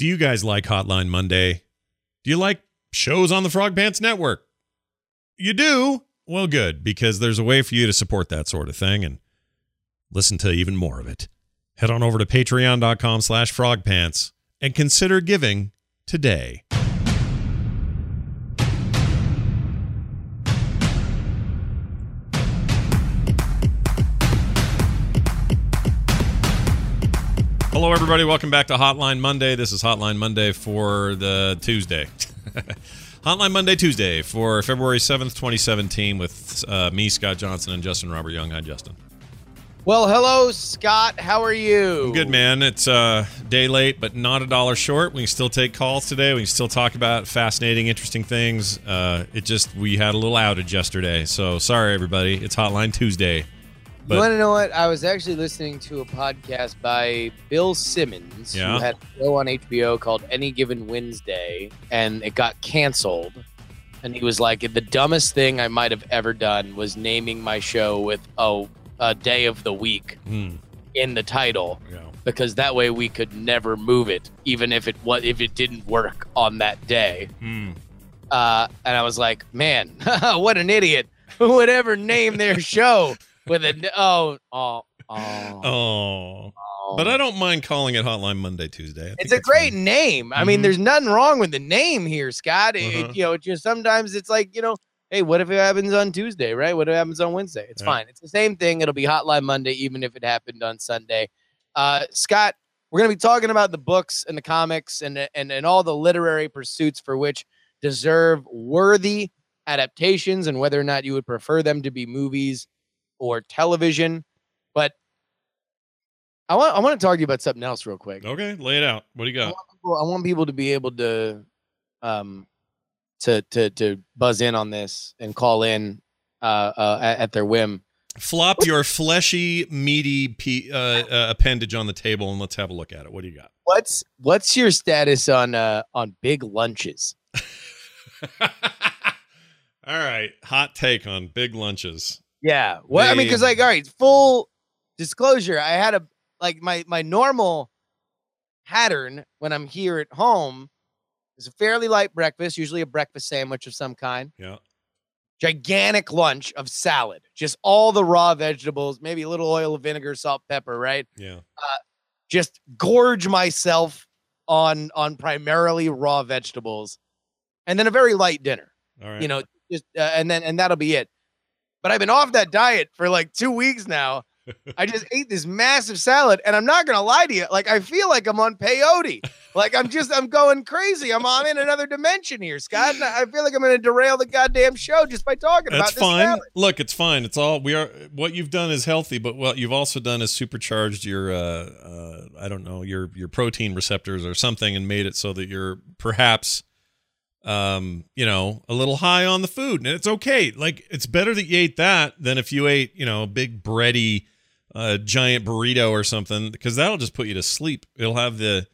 Do you guys like Hotline Monday? Do you like shows on the Frog Pants Network? You do? Well, good, because there's a way for you to support that sort of thing and listen to even more of it. Head on over to patreon.com slash frogpants and consider giving today. Hello, everybody. Welcome back to Hotline Monday. This is Hotline Monday for the Tuesday. Hotline Monday, Tuesday for February 7th, 2017, with uh, me, Scott Johnson, and Justin Robert Young. Hi, Justin. Well, hello, Scott. How are you? I'm good, man. It's uh, day late, but not a dollar short. We can still take calls today. We can still talk about fascinating, interesting things. Uh, it just, we had a little outage yesterday. So sorry, everybody. It's Hotline Tuesday. You want to know what? I was actually listening to a podcast by Bill Simmons, Yeah. who had a show on HBO called Any Given Wednesday, and it got canceled. And he was like, the dumbest thing I might have ever done was naming my show with a, a day of the week Hmm, in the title. yeah. Because that way we could never move it, even if it was if it didn't work on that day. Hmm. Uh, and I was like, man, what an idiot! Who would ever name their show with a oh oh oh? Oh. oh. But I don't mind calling it Hotline Monday, Tuesday. I think It's a great name. I mean, Mhm. there's nothing wrong with the name here, Scott. It- Uh-huh. you know, it's just sometimes it's like you know, hey, what if it happens on Tuesday, right? What if it happens on Wednesday? It's Yeah. fine. It's the same thing. It'll be Hotline Monday, even if it happened on Sunday. Uh, Scott, we're gonna be talking about the books and the comics and and and all the literary pursuits for which deserve worthy adaptations and whether or not you would prefer them to be movies or television. But I want I want to talk to you about something else real quick. Okay, lay it out. What do you I got? want, people, I want people to be able to um to to to buzz in on this and call in uh, uh at, at their whim. Flop your fleshy, meaty pe- uh, uh, appendage on the table and let's have a look at it. What do you got? What's what's your status on uh on big lunches? all right, hot take on big lunches. Yeah. What I mean, because like, all right, full disclosure, I had a like my my normal pattern when I'm here at home is a fairly light breakfast, usually a breakfast sandwich of some kind. Yeah. gigantic lunch of salad, just all the raw vegetables, maybe a little oil, vinegar, salt, pepper, right? Yeah. Just gorge myself on on primarily raw vegetables, and then a very light dinner. All right. You know, just uh, and then and that'll be it. But I've been off that diet for like two weeks now. I just ate this massive salad, and I'm not gonna lie to you. Like I feel like I'm on peyote. Like I'm just I'm going crazy. I'm I'm in another dimension here, Scott. I feel like I'm gonna derail the goddamn show just by talking That's about this fine. salad. Look, it's fine. It's all we are. What you've done is healthy, but what you've also done is supercharged your, uh, uh, I don't know, your your protein receptors or something, and made it so that you're perhaps, um, you know, a little high on the food, and it's okay. Like it's better that you ate that than if you ate, you know, a big bready, uh, giant burrito or something, because that'll just put you to sleep. It'll have the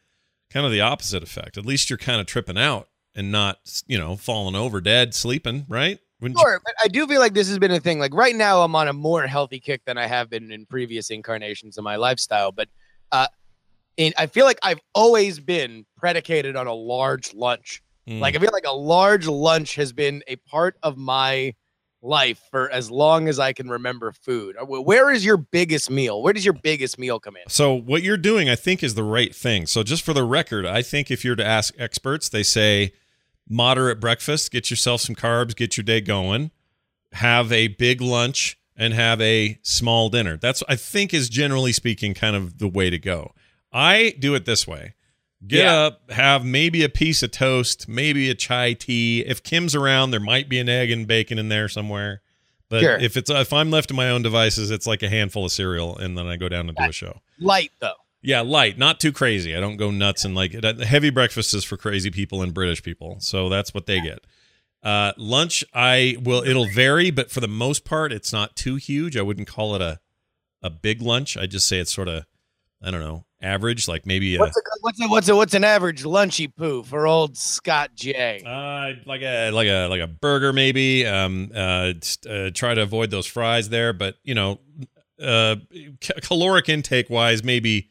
kind of the opposite effect. At least you're kind of tripping out and not, you know, falling over dead, sleeping, right? Wouldn't you- Sure, but I do feel like this has been a thing. Like right now, I'm on a more healthy kick than I have been in previous incarnations of my lifestyle. But uh, in, I feel like I've always been predicated on a large lunch. Mm. Like I feel like a large lunch has been a part of my life for as long as I can remember food. Uh, Where is your biggest meal? Where does your biggest meal come in? So what you're doing, I think, is the right thing. So just for the record, I think if you're to ask experts, they say moderate breakfast, get yourself some carbs, get your day going, have a big lunch, and have a small dinner. That's I think is generally speaking kind of the way to go. I do it this way. Get Yeah. up, have maybe a piece of toast, maybe a chai tea. If Kim's around, there might be an egg and bacon in there somewhere. But Sure. if it's if I'm left to my own devices, it's like a handful of cereal, and then I go down and do a show. Light though. Yeah, light, not too crazy. I don't go nuts and like it. Heavy breakfast is for crazy people and British people, so that's what they get. Uh, lunch, I will. It'll vary, but for the most part, it's not too huge. I wouldn't call it a a big lunch. I just say it's sort of, I don't know, average. Like maybe a, What's a, what's a, what's a, what's an average lunchy poo for old Scott J? uh, like a like a like a burger maybe. Um, uh, uh, try to avoid those fries there, but you know, uh, caloric intake wise, maybe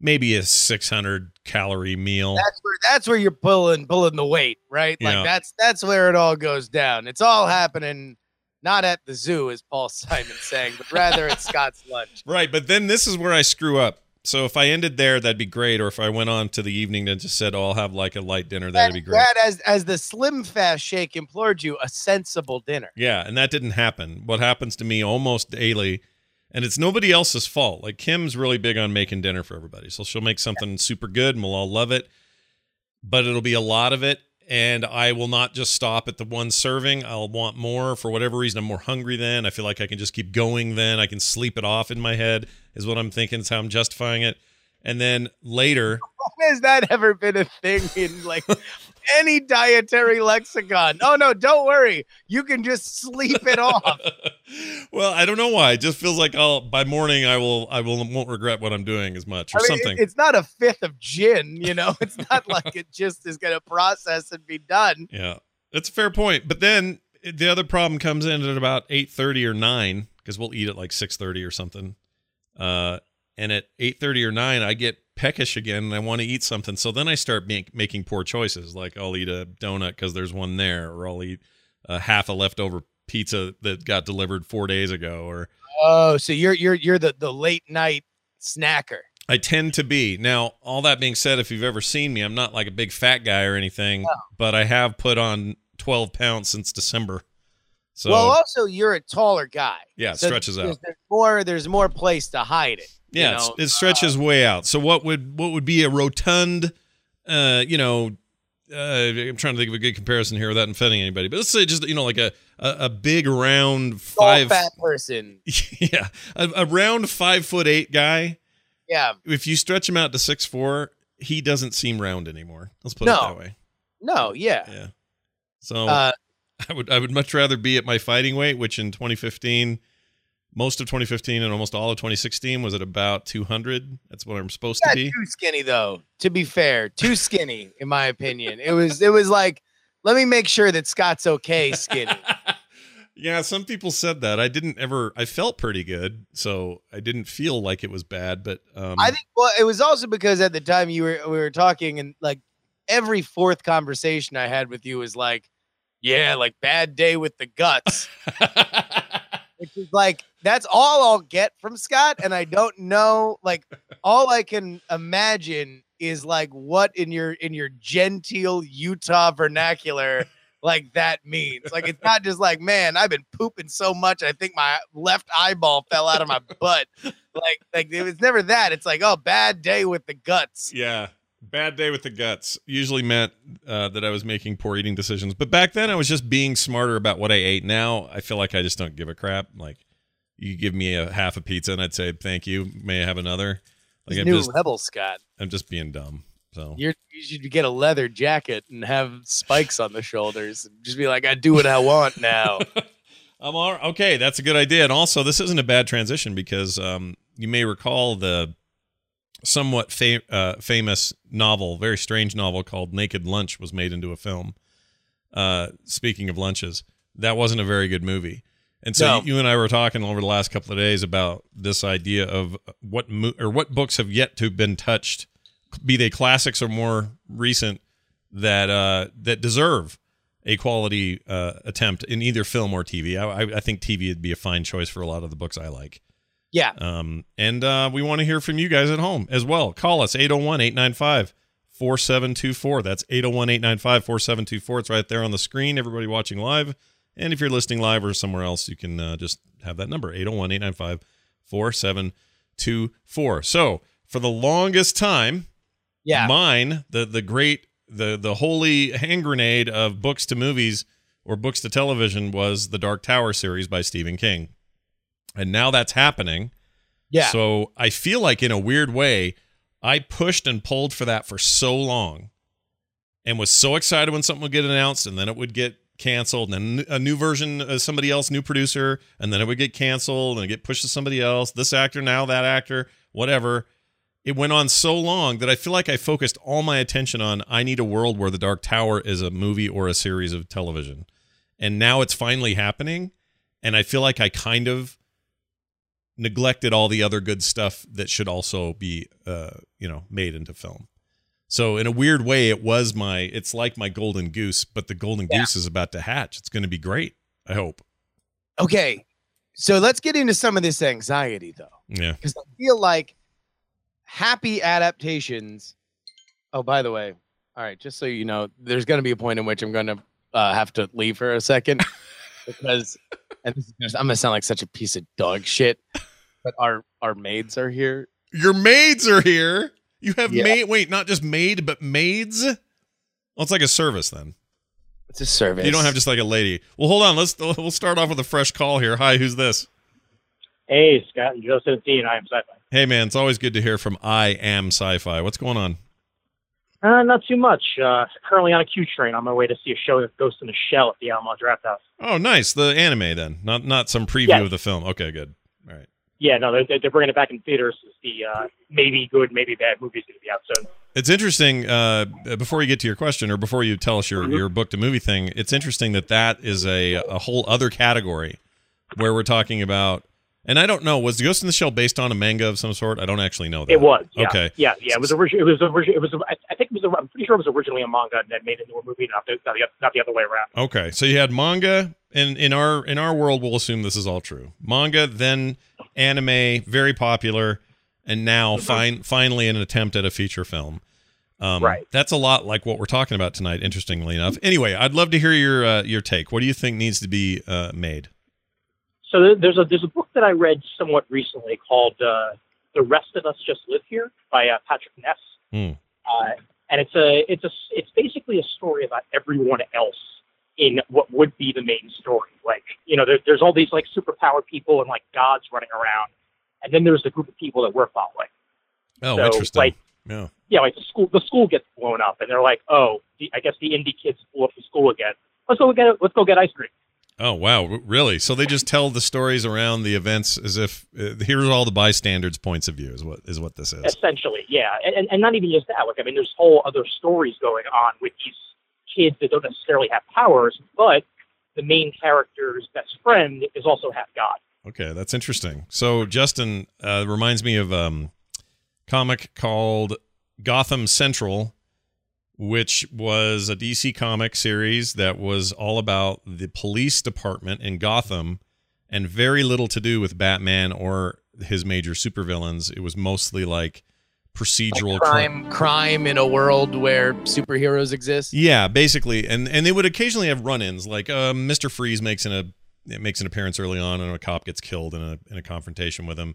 maybe a 600 calorie meal. That's where that's where you're pulling pulling the weight, right? Like that's that's where it all goes down. It's all happening not at the zoo, as Paul Simon saying, but rather at Scott's lunch. Right, but then this is where I screw up. So if I ended there, that'd be great. Or if I went on to the evening and just said, "Oh, I'll have like a light dinner," that'd be great. Brad, as as the Slim Fast Shake implored you, a sensible dinner. Yeah, and that didn't happen. What happens to me almost daily, and it's nobody else's fault. Like Kim's really big on making dinner for everybody, so she'll make something super good, and we'll all love it. But it'll be a lot of it, and I will not just stop at the one serving. I'll want more for whatever reason. I'm more hungry then. I feel like I can just keep going. Then I can sleep it off in my head. Is what I'm thinking. Is how I'm justifying it. And then later, has that ever been a thing in like any dietary lexicon? Oh no, don't worry. You can just sleep it off. well, I don't know why. It just feels like I'll by morning I will I will won't regret what I'm doing as much or I mean, something. it's not a fifth of gin, you know. It's not like it just is going to process and be done. Yeah, that's a fair point. But then the other problem comes in at about eight thirty or nine because we'll eat at like six thirty or something. Uh, and at eight thirty or nine, I get peckish again and I want to eat something. So then I start make, making poor choices. Like I'll eat a donut because there's one there, or I'll eat a half a leftover pizza that got delivered four days ago, or Oh, so you're you're you're the the late night snacker. I tend to be. Now, all that being said, if you've ever seen me, I'm not like a big fat guy or anything, but I have put on 12 pounds since December. So, well, also you're a taller guy. yeah, it So stretches there's, out. There's more. There's more place to hide it. You Yeah, it's, know? it stretches way out. So what would what would be a rotund uh, you know, uh, I'm trying to think of a good comparison here without offending anybody. But let's say just you know like a a, a big round five fat person. yeah, a, a round 5 foot 8 guy. Yeah. If you stretch him out to six four, he doesn't seem round anymore. Let's put it No. that way. No. Yeah. Yeah. So Uh, I would I would much rather be at my fighting weight, which in 2015, most of 2015 and almost all of 2016 was at about 200. That's what I'm supposed yeah, to be. too skinny though. To be fair, too skinny in my opinion. It was. It was like, let me make sure that Scott's okay. Skinny. yeah, some people said that. I didn't ever. I felt pretty good, so I didn't feel like it was bad. But um, I think. Well, it was also because at the time you were we were talking and like every fourth conversation I had with you was like, yeah, like bad day with the guts. which is like that's all I'll get from Scott, and I don't know. Like all I can imagine is like what in your in your genteel Utah vernacular like that means. Like it's not just like, man, I've been pooping so much, I think my left eyeball fell out of my butt. Like like it was never that. It's like, oh, bad day with the guts. yeah, bad day with the guts usually meant uh, that I was making poor eating decisions. But back then, I was just being smarter about what I ate. Now I feel like I just don't give a crap. Like you give me a half a pizza, and I'd say thank you. May I have another? Like I'm new just level, Scott. I'm just being dumb. So You're, you should get a leather jacket and have spikes on the shoulders. And just be like, I do what I want now. I'm all okay. That's a good idea. And also, this isn't a bad transition because um, you may recall the somewhat fa- uh, famous novel, very strange novel called Naked Lunch was made into a film. Uh, speaking of lunches, that wasn't a very good movie. And so No. you and I were talking over the last couple of days about this idea of what mo- or what books have yet to have been touched, be they classics or more recent, that uh, that deserve a quality uh, attempt in either film or TV. I, I, I think TV would be a fine choice for a lot of the books I like. Yeah. Um, and uh, we want to hear from you guys at home as well. Call us 801 895 4724. That's 801 895 4724. It's right there on the screen. Everybody watching live. And if you're listening live or somewhere else, you can uh, just have that number 801 895 4724. So for the longest time, Yeah. mine the the great the the holy hand grenade of books to movies or books to television was the dark tower series by stephen king and now that's happening Yeah. so i feel like in a weird way i pushed and pulled for that for so long and was so excited when something would get announced and then it would get canceled and a new version uh, somebody else new producer and then it would get canceled and get pushed to somebody else this actor now that actor whatever it went on so long that I feel like I focused all my attention on I need a world where The Dark Tower is a movie or a series of television. And now it's finally happening. And I feel like I kind of neglected all the other good stuff that should also be uh you know made into film so in a weird way it was my it's like my golden goose but the golden Yeah. goose is about to hatch it's going to be great i hope Okay. So let's get into some of this anxiety though. yeah Because I feel like happy adaptations. Oh, by the way, all right, just so you know, there's going to be a point in which I'm going to uh, have to leave for a second because, and this is just, I'm going to sound like such a piece of dog shit, but our our maids are here. your maids are here you have Yeah. maid wait not just maid but maids well it's like a service then It's a service. you don't have just like a lady well hold on let's we'll start off with a fresh call here hi who's this Hey, Scott and Joe 17. I am sci-fi. hey man it's always good to hear from i am sci-fi what's going on Uh, not too much. Uh, currently on a Q train on my way to see a show that Ghost in the Shell at the Alamo Drafthouse. Oh, nice. The anime then, not not some preview Yes. of the film. Okay, good. All right. Yeah, no, they're, they're bringing it back in theaters. The uh, maybe good, maybe bad movie's going to be out soon. It's interesting. Uh, before you get to your question, or before you tell us your Mhm. your book to movie thing, it's interesting that that is a a whole other category where we're talking about. And I don't know, was Ghost in the Shell based on a manga of some sort? I don't actually know that. It was. Yeah. Okay. Yeah, yeah. It was original. It was original. It was. I I think it was. I'm pretty sure it was originally a manga and then made it into a movie, not the, not the, not the other way around. Okay, so you had manga, and in our in our world, we'll assume this is all true. Manga, then anime, very popular, and now fine, finally an attempt at a feature film. Um, Right. That's a lot like what we're talking about tonight. Interestingly enough. Anyway, I'd love to hear your uh, your take. What do you think needs to be uh, made? So there's a there's a book that I read somewhat recently called uh, "The Rest of Us Just Live Here" by uh, Patrick Ness, uh, and it's a it's a it's basically a story about everyone else in what would be the main story. Like you know, there, there's all these like superpowered people and like gods running around, and then there's the group of people that we're following. Oh, So, interesting. like- yeah. Yeah, like the school the school gets blown up, and they're like, oh, the, I guess the indie kids blew up the school again. Let's go get let's go get ice cream. Oh wow, really? So they just tell the stories around the events as if uh, here's all the bystanders' points of view is what is what this is. essentially yeah and, and, and not even just that like i mean there's whole other stories going on with these kids that don't necessarily have powers but the main character's best friend is also half god Okay, that's interesting. So Justin uh, reminds me of um, comic called Gotham Central, which was a DC comic series that was all about the police department in Gotham, and very little to do with Batman or his major supervillains. It was mostly like procedural crime. crime crime in a world where superheroes exist. Yeah, basically, and and they would occasionally have run-ins. Like uh, Mister Freeze makes an a it makes an appearance early on, and a cop gets killed in a in a confrontation with him.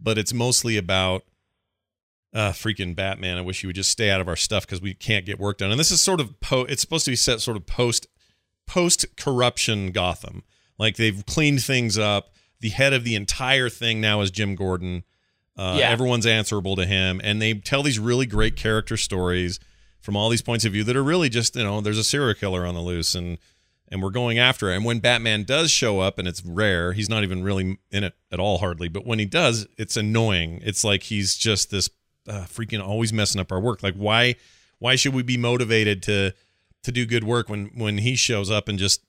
But it's mostly about uh freaking Batman. I wish you would just stay out of our stuff because we can't get work done. And this is sort of po. It's supposed to be set sort of post post corruption Gotham. Like they've cleaned things up. The head of the entire thing now is Jim Gordon. Uh, Yeah. Everyone's answerable to him, and they tell these really great character stories from all these points of view that are really just you know there's a serial killer on the loose and and we're going after it. And when Batman does show up, and it's rare, he's not even really in it at all, hardly. But when he does, it's annoying. It's like he's just this uh, freaking always messing up our work. Like why why should we be motivated to to do good work when when he shows up and just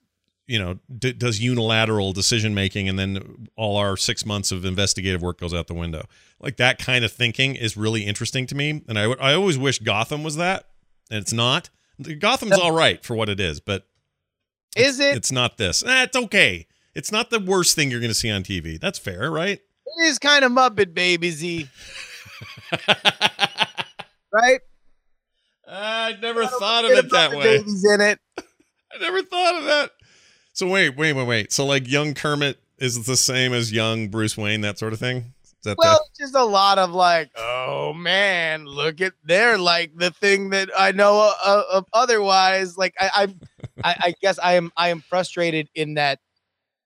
you know d- does unilateral decision making and then all our six months of investigative work goes out the window like that kind of thinking is really interesting to me and i, I always wish gotham was that and it's not gotham's all right for what it is but Is it? it's not this eh, it's okay it's not the worst thing you're going to see on tv that's fair right It is kind of Muppet Babies-y, right? i never thought of it that way Babies in it. I never thought of that. So wait, wait, wait, wait. So like young Kermit is the same as young Bruce Wayne, that sort of thing. Is that Well, just a lot of like, oh man, look at they're like the thing that I know uh, of otherwise. Like I, I'm, I, I guess I am, I am frustrated in that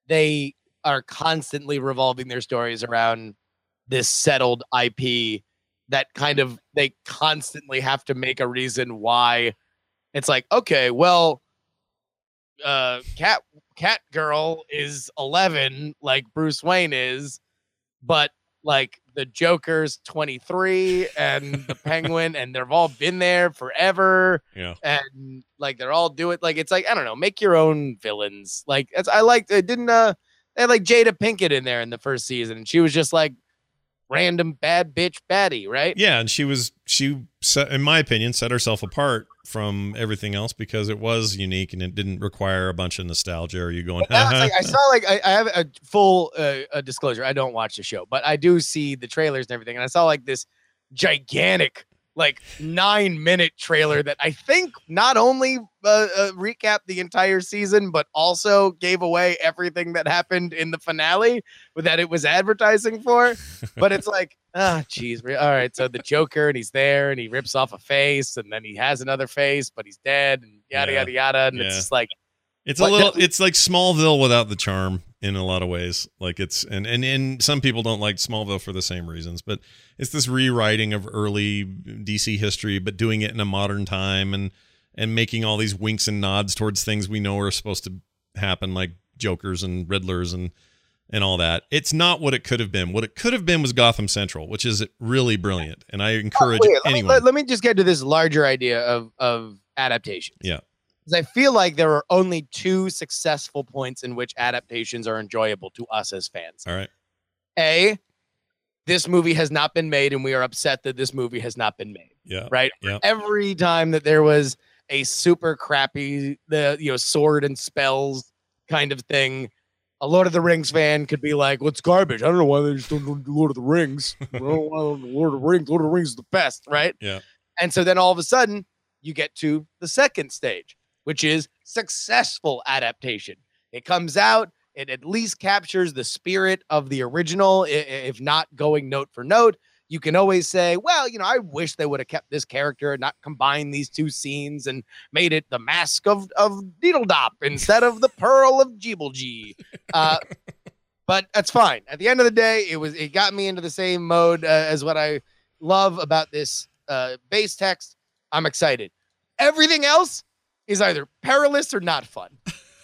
they are constantly revolving their stories around this settled IP that kind of they constantly have to make a reason why it's like okay well uh cat cat girl is 11 like bruce wayne is but like the joker's 23 and the penguin and they've all been there forever yeah? and like they're all doing like it's like i don't know make your own villains like it's, i liked it didn't uh They had like Jada Pinkett in there in the first season, and she was just like random bad bitch baddie, right? Yeah, and she was she set, in my opinion set herself apart from everything else because it was unique and it didn't require a bunch of nostalgia or you going. Well, like, I saw like I, I have a full uh, a disclosure. I don't watch the show, but I do see the trailers and everything, and I saw like this gigantic like nine minute trailer that I think not only uh, uh, recapped the entire season, but also gave away everything that happened in the finale that it was advertising for. but it's like, ah, oh, geez. All right. So the Joker and he's there and he rips off a face and then he has another face, but he's dead and yada, yeah. yada, yada. And yeah. it's just like, it's a little, it's like Smallville without the charm in a lot of ways. Like it's and and and some people don't like Smallville for the same reasons, but it's this rewriting of early DC history, but doing it in a modern time and and making all these winks and nods towards things we know are supposed to happen, like Jokers and Riddlers and and all that. It's not what it could have been. What it could have been was Gotham Central, which is really brilliant, and I oh, encourage oh, anyone. Let me, let me just get to this larger idea of of adaptation. Yeah because I feel like there are only two successful points in which adaptations are enjoyable to us as fans. All right. A, this movie has not been made, and we are upset that this movie has not been made. Yeah. Right. Yeah. Every time that there was a super crappy, the you know, sword and spells kind of thing, a Lord of the Rings fan could be like, "What's garbage? I don't know why they just don't do Lord of the Rings. Lord of the Rings. Lord of the Rings is the best, right?" Yeah. And so then all of a sudden, you get to the second stage which is successful adaptation. It comes out, it at least captures the spirit of the original, if not going note for note. You can always say, well, you know, I wish they would have kept this character and not combined these two scenes and made it the mask of, of Deedledop instead of the Pearl of Jeeblejee. Uh, but that's fine. At the end of the day, it was it got me into the same mode uh, as what I love about this uh, base text. I'm excited. Everything else is either perilous or not fun.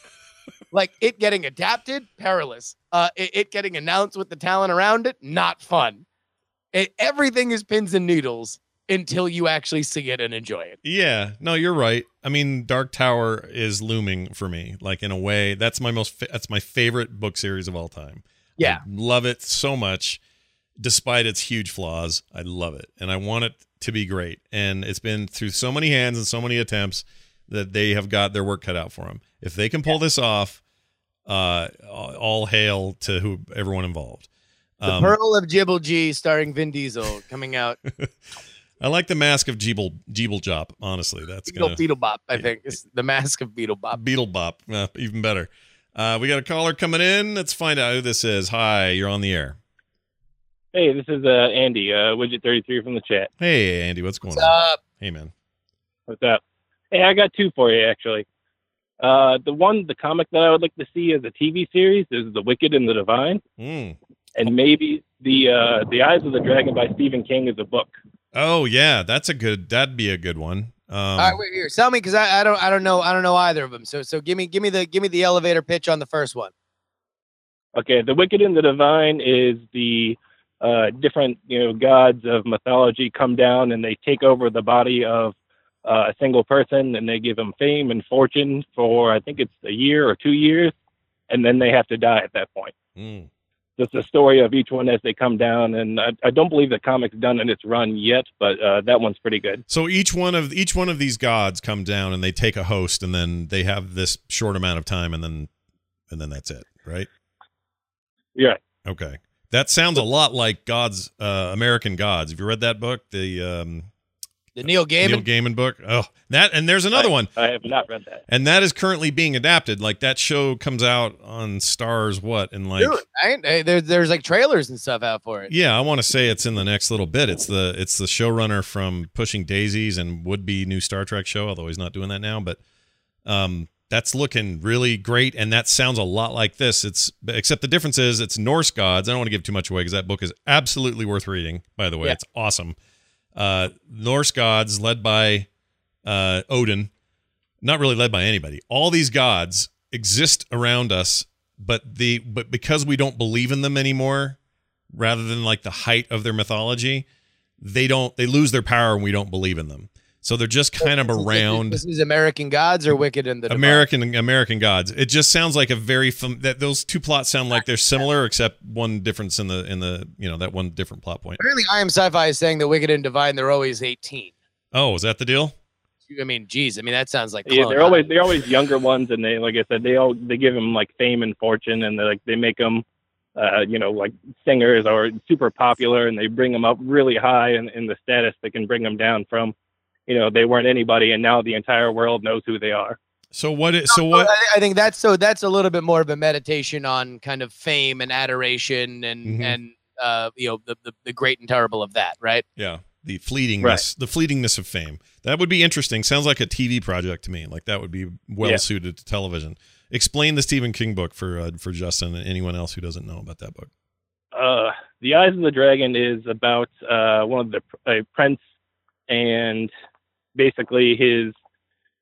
like it getting adapted, perilous. Uh, it, it, getting announced with the talent around it, not fun. It, everything is pins and needles until you actually see it and enjoy it. Yeah, no, you're right. I mean, Dark Tower is looming for me. Like in a way, that's my most fa- that's my favorite book series of all time. Yeah, I love it so much, despite its huge flaws. I love it, and I want it to be great. And it's been through so many hands and so many attempts that they have got their work cut out for them. If they can pull this off, uh, all hail to who everyone involved. The um, Pearl of Jeeblejee, starring Vin Diesel, coming out. I like the mask of Jeeble Jop. Honestly, that's Beetle, gonna, Beetlebop. I think it's the mask of Beetle Beetlebop. Beetlebop, uh, even better. Uh, we got a caller coming in. Let's find out who this is. Hi, you're on the air. Hey, this is uh, Andy, uh, Widget thirty three from the chat. Hey, Andy, what's going what's on? Up? Hey, man. What's up? Hey, I got two for you actually. Uh, the one, the comic that I would like to see as a TV series is The Wicked and the Divine, mm. and maybe the uh, the Eyes of the Dragon by Stephen King is a book. Oh yeah, that's a good. That'd be a good one. Um, All right, wait here. Tell me because I, I don't I don't know I don't know either of them. So so give me give me the give me the elevator pitch on the first one. Okay, The Wicked and the Divine is the uh, different you know gods of mythology come down and they take over the body of uh, a single person and they give them fame and fortune for I think it's a year or two years, and then they have to die at that point. Mm. Just the story of each one as they come down, and I, I don't believe the comic's done in its run yet, but uh, that one's pretty good. So each one of each one of these gods come down and they take a host, and then they have this short amount of time, and then and then that's it, right? Yeah. Okay. That sounds a lot like God's uh, American Gods. Have you read that book? The um, the Neil Gaiman Neil Gaiman book. Oh, that and there's another I, one. I have not read that. And that is currently being adapted. Like that show comes out on Starz. What and like Dude, I, there's there's like trailers and stuff out for it. Yeah, I want to say it's in the next little bit. It's the it's the showrunner from Pushing Daisies and would be new Star Trek show, although he's not doing that now. But um, that's looking really great, and that sounds a lot like this. It's except the difference is it's Norse gods. I don't want to give too much away because that book is absolutely worth reading. By the way, yeah. it's awesome uh, Norse gods led by uh, Odin, not really led by anybody. All these gods exist around us, but the but because we don't believe in them anymore, rather than like the height of their mythology, they don't they lose their power and we don't believe in them. So they're just kind of around This is American Gods or Wicked and the Divine? American American Gods. It just sounds like a very fam- that those two plots sound like they're similar, except one difference in the in the you know that one different plot point. Apparently, I am sci-fi is saying that Wicked and Divine they're always 18. Oh, is that the deal? I mean, geez, I mean that sounds like Yeah, they're High. always they're always younger ones, and they like I said, they all they give them like fame and fortune, and they like they make them, uh, you know, like singers or super popular, and they bring them up really high in, in the status they can bring them down from, you know, they weren't anybody, and now the entire world knows who they are. So what? It, so So what? I, I think that's so that's a little bit more of a meditation on kind of fame and adoration and Mhm. and uh you know the, the the great and terrible of that, right? Yeah, the fleetingness, the fleetingness of fame. That would be interesting. Sounds like a TV project to me. Like that would be well Yeah. suited to television. Explain the Stephen King book for uh, for Justin and anyone else who doesn't know about that book. Uh, the Eyes of the Dragon is about uh, one of the a prince, and basically his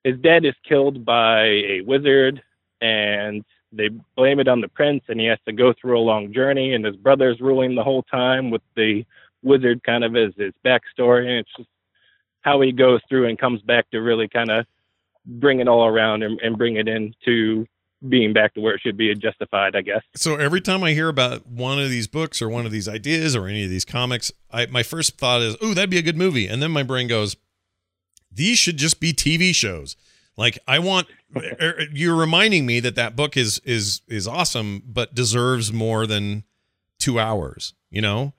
his dad is killed by a wizard, and they blame it on the prince, and he has to go through a long journey, and his brother's ruling the whole time with the wizard kind of as his backstory, and it's just how he goes through and comes back to really kind of bring it all around and, and bring it into being back to where it should be justified, I guess. So every time I hear about one of these books or one of these ideas or any of these comics, I my first thought is, "Oh, that'd be a good movie," and then my brain goes, "These should just be TV shows." Like I want er, you're reminding me that that book is is is awesome, but deserves more than two hours. You know,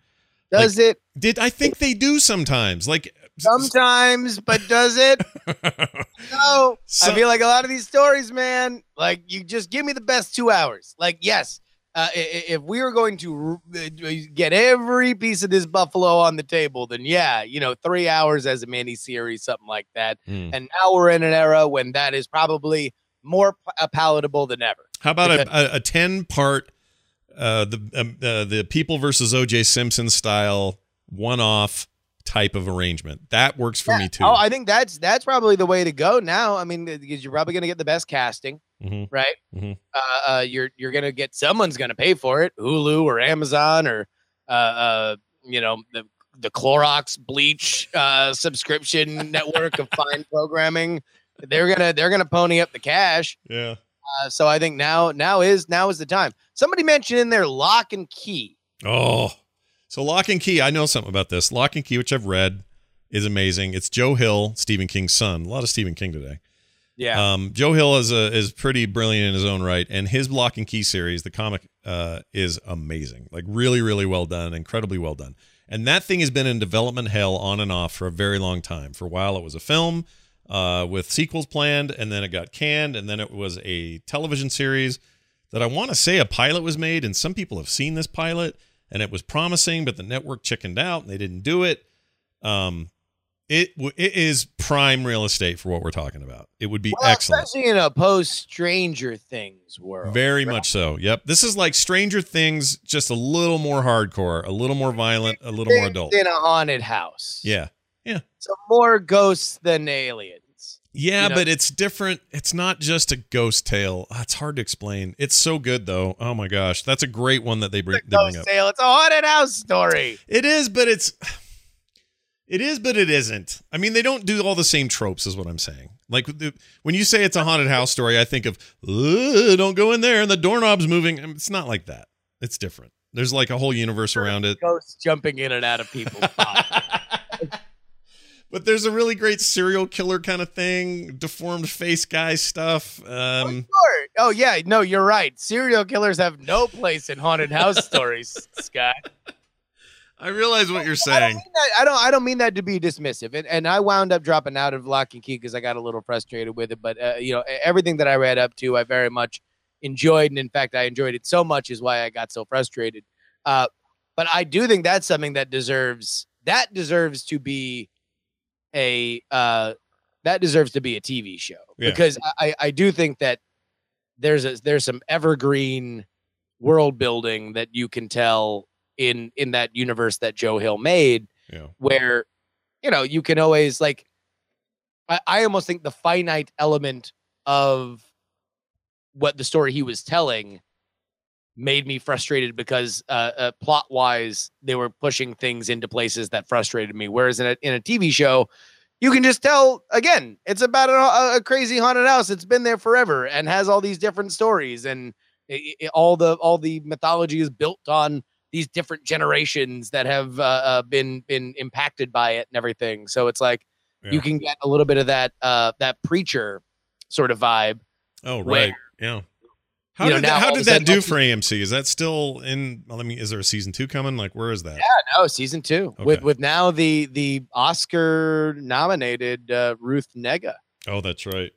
Does it did I think they do sometimes? Like sometimes, but does it? No. I feel like a lot of these stories, man, like you just give me the best two hours. Like, yes, uh, if we were going to uh, get every piece of this buffalo on the table, then yeah, you know, three hours as a mini series, something like that. Hmm. And now we're in an era when that is probably more uh, palatable than ever. How about a, a, a ten part uh, the um, uh, the People versus O.J. Simpson style one off type of arrangement? That works for Yeah. me too. Oh, I think that's that's probably the way to go now. I mean, because you're probably going to get the best casting. Mhm. right? Mhm. Uh, uh, you're you're gonna get someone's gonna pay for it, Hulu or Amazon or uh, uh, you know the the Clorox bleach uh, subscription network of fine programming. They're gonna they're gonna pony up the cash. Yeah. Uh, so I think now now is now is the time. Somebody mentioned in there locke and key. Oh, so Locke and Key. I know something about this. Locke and Key, which I've read, is amazing. It's Joe Hill, Stephen King's son. A lot of Stephen King today. Yeah, Um, Joe Hill is a, is pretty brilliant in his own right, and his Locke and Key series, the comic, uh, is amazing. Like really, really well done, incredibly well done. And that thing has been in development hell on and off for a very long time. For a while, it was a film uh, with sequels planned, and then it got canned, and then it was a television series that I want to say a pilot was made, and some people have seen this pilot, and it was promising, but the network chickened out, and they didn't do it. Um, it it is prime real estate for what we're talking about. It would be well, excellent. especially in a post Stranger Things world. Very right? much so. Yep. This is like Stranger Things, just a little more hardcore, a little more violent, a little more adult. in a haunted house. Yeah, yeah. so more ghosts than aliens. Yeah, You know- but it's different. It's not just a ghost tale. Ah, it's hard to explain. It's so good though. Oh my gosh, that's a great one that they bring, It's a bring ghost up. tale. It's a haunted house story. It is, but it's it is, but it isn't. I mean, they don't do all the same tropes, is what I'm saying. Like when you say it's a haunted house story, I think of don't go in there and the doorknob's moving. I mean, It's not like that. It's different. There's like a whole universe around it. Ghosts jumping in and out of people's bodies. But there's a really great serial killer kind of thing, deformed face guy stuff. Oh, Um, sure. Oh yeah, no, you're right. Serial killers have no place in haunted house stories, Scott. I realize what you're I don't, saying. I don't. I don't mean that to be dismissive. And, and I wound up dropping out of Locke and Key because I got a little frustrated with it. But uh, you know, everything that I read up to, I very much enjoyed, and in fact, I enjoyed it so much is why I got so frustrated. Uh, but I do think that's something that deserves that deserves to be a uh, that deserves to be a TV show Yeah. because I, I do think that there's a there's some evergreen world building that you can tell in in that universe that Joe Hill made Yeah. where you know you can always like I, I almost think the finite element of what the story he was telling made me frustrated because uh, uh plot wise they were pushing things into places that frustrated me whereas in a, in a tv show you can just tell again, it's about a, a crazy haunted house. It's been there forever and has all these different stories and it, it, all the all the mythology is built on these different generations that have uh, uh, been been impacted by it and everything. So it's like Yeah. you can get a little bit of that uh, that preacher sort of vibe. Oh, right. Yeah. How You know, did that, how did that do for AMC? Is that still in? Well, I mean, is there a season two coming? Like, where is that? Yeah, no, season two with Okay. with now the the Oscar nominated uh, Ruth Negga. Oh, that's right.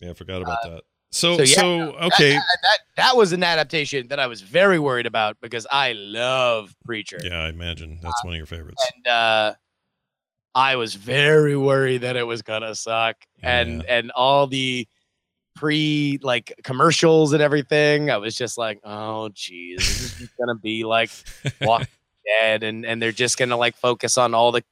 Yeah, I forgot about that. So, Uh, so so, yeah, okay. that, that that was an adaptation that I was very worried about because I love Preacher. yeah, I imagine that's one of your favorites. and uh I was very worried that it was gonna suck, and and all the pre like commercials and everything. I was just like, oh geez, this is just gonna be like Walking Dead, and and they're just gonna like focus on all the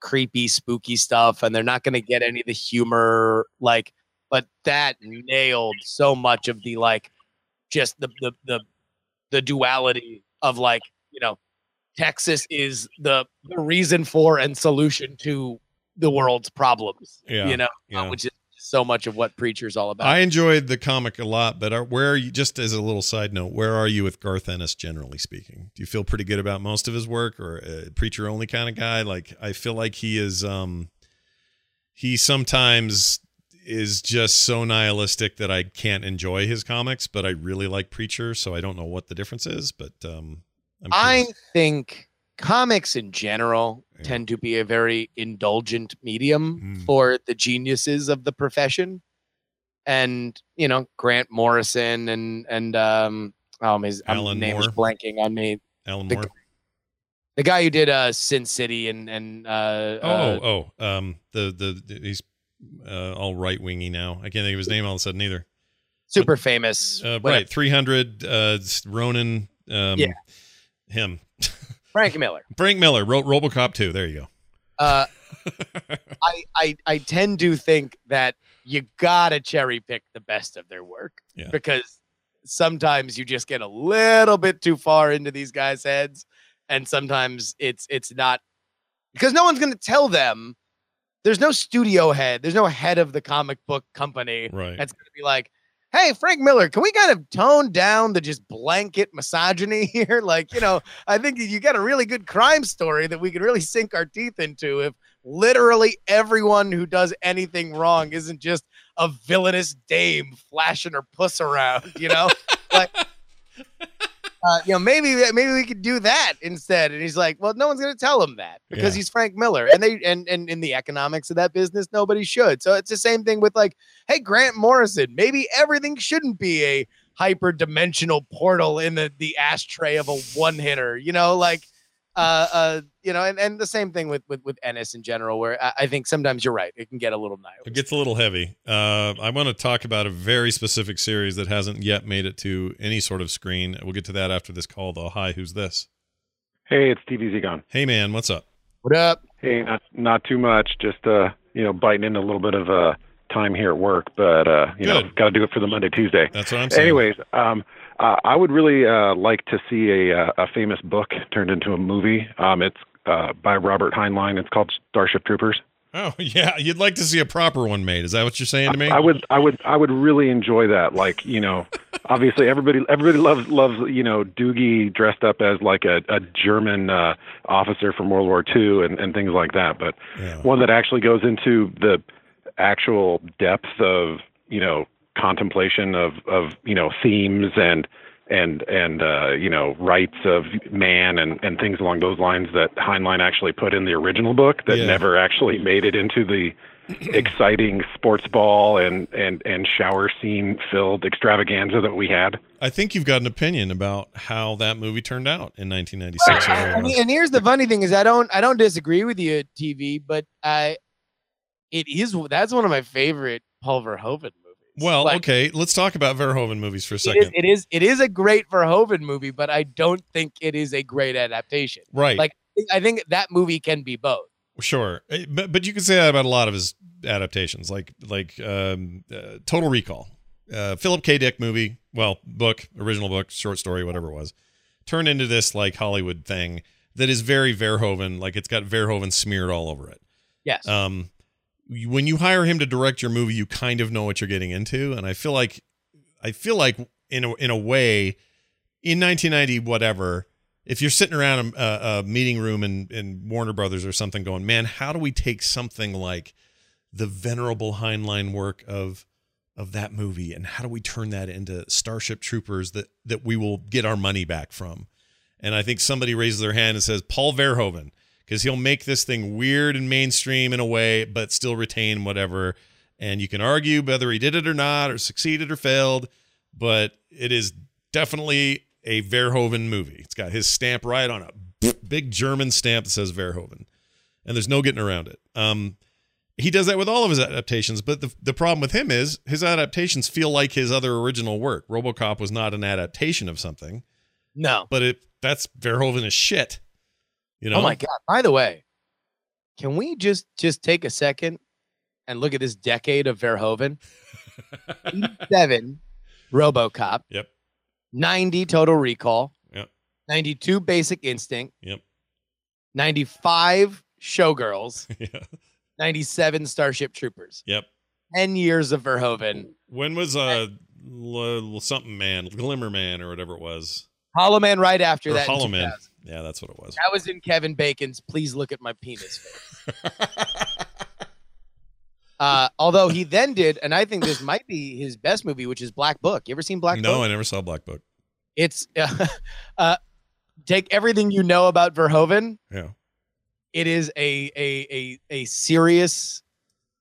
creepy, spooky stuff, and they're not gonna get any of the humor. Like, but that nailed so much of the like, just the the the the duality of like you know Texas is the, the reason for and solution to the world's problems. Yeah, You know, uh, yeah. which is so much of what Preacher's all about. I enjoyed the comic a lot, but are, where are you? Just as a little side note, where are you with Garth Ennis generally speaking? Do you feel pretty good about most of his work, or a preacher only kind of guy? Like I feel like he is. um He sometimes is just so nihilistic that I can't enjoy his comics, but I really like Preacher, so I don't know what the difference is. But um I'm I curious. think comics in general Yeah. tend to be a very indulgent medium Mm. for the geniuses of the profession. And, you know, Grant Morrison and and um oh his um, Alan name is blanking on me. Alan the Moore. The guy who did uh Sin City and and uh, Oh, uh oh, um, the the, the he's uh, all right wingy now. I can't think of his name all of a sudden either. super famous. Uh, right, three hundred. Uh, Ronin. Um, Yeah. him. Frank Miller. Frank Miller wrote RoboCop 2. There you Uh go. I, I I tend to think that you gotta cherry pick the best of their work Yeah. because sometimes you just get a little bit too far into these guys' heads, and sometimes it's it's not because no one's gonna tell them. There's no studio head. There's no head of the comic book company right. that's gonna be like, "Hey, Frank Miller, can we kind of tone down the just blanket misogyny here? Like, you know, I think you got a really good crime story that we could really sink our teeth into if literally everyone who does anything wrong isn't just a villainous dame flashing her puss around, you know? like uh, you know, maybe maybe we could do that instead. And he's like, well, no one's gonna tell him that because Yeah. he's Frank Miller, and they and and in the economics of that business, nobody should. So it's the same thing with like, hey, Grant Morrison, maybe everything shouldn't be a hyper dimensional portal in the the ashtray of a one hitter, you know, like. Uh, uh, you know, and, and the same thing with with with Ennis in general, where I, I think sometimes you're right, it can get a little It gets a little heavy. Uh, I want to talk about a very specific series that hasn't yet made it to any sort of screen. We'll get to that after this call, though. Hi, who's this? Hey, it's TV Zegon. Hey, man, what's up? What up? Hey, not not too much. Just uh, you know, biting into a little bit of uh time here at work, but uh, you know, got to do it for the Monday Tuesday. That's what I'm saying. Anyways, um, uh, I would really uh, like to see a uh, a famous book turned into a movie. Um, it's uh, by Robert Heinlein. It's called Starship Troopers. Oh, yeah. You'd like to see a proper one made. Is that what you're saying to me? I would, I would, I would really enjoy that. Like, you know, obviously everybody, everybody loves, loves, you know, Doogie dressed up as like a, a German uh, officer from World War II and, and things like that. But Yeah. one that actually goes into the actual depth of, you know, contemplation of, of, you know, themes and, and, and, uh, you know, rights of man and, and things along those lines that Heinlein actually put in the original book that Yeah. never actually made it into the exciting sports ball and, and, and shower scene filled extravaganza that we had. I think you've got an opinion about how that movie turned out in 1996. I mean, and here's the funny thing is I don't I don't disagree with you, TV, but I it is that's one of my favorite Paul Verhoeven movies. Well, Like, okay, let's talk about Verhoeven movies for a second. it is it is a great Verhoeven movie, but I don't think it is a great adaptation. right. Like I think that movie can be both. Sure, Eh, but but you can say that about a lot of his adaptations, like like um, uh, Total Recall, uh, Philip K. Dick movie, well, book, original book, short story, whatever it was, turned into this like Hollywood thing that is very Verhoeven, like it's got Verhoeven smeared all over it. Yes. Um, when you hire him to direct your movie, you kind of know what you're getting into, and I feel like I feel like in a, in a way in 1990 whatever if you're sitting around a, a meeting room in, in Warner Brothers or something going, man, how do we take something like the venerable Heinlein work of of that movie and how do we turn that into Starship Troopers that that we will get our money back from? And I think somebody raises their hand and says Paul Verhoeven because he'll make this thing weird and mainstream in a way, but still retain whatever. And you can argue whether he did it or not, or succeeded or failed, but it is definitely a Verhoeven movie. It's got his stamp right on a big German stamp that says Verhoeven, and there's no getting around it. Um, he does that with all of his adaptations, but the the problem with him is his adaptations feel like his other original work. RoboCop was not an adaptation of something, No. but it that's Verhoeven is shit. You know? Oh my god. By the way, can we just just take a second and look at this decade of Verhoeven? 87 RoboCop. Yep. 90 Total Recall. Yep. 92 Basic Instinct. Yep. 95 Showgirls. yeah. 97 Starship Troopers. Yep. 10 years of Verhoeven. When was uh l- something man, Glimmer Man or whatever it was? Hollow Man right after Or that. Hollow Man. 2000. Yeah, that's what it was. That was in Kevin Bacon's Please Look at My Penis face. Uh, although he then did, and I think this might be his best movie, which is Black Book. You ever seen Black no, Book? No, I never saw Black Book. It's uh, uh, take everything you know about Verhoeven. Yeah. It is a a a a serious,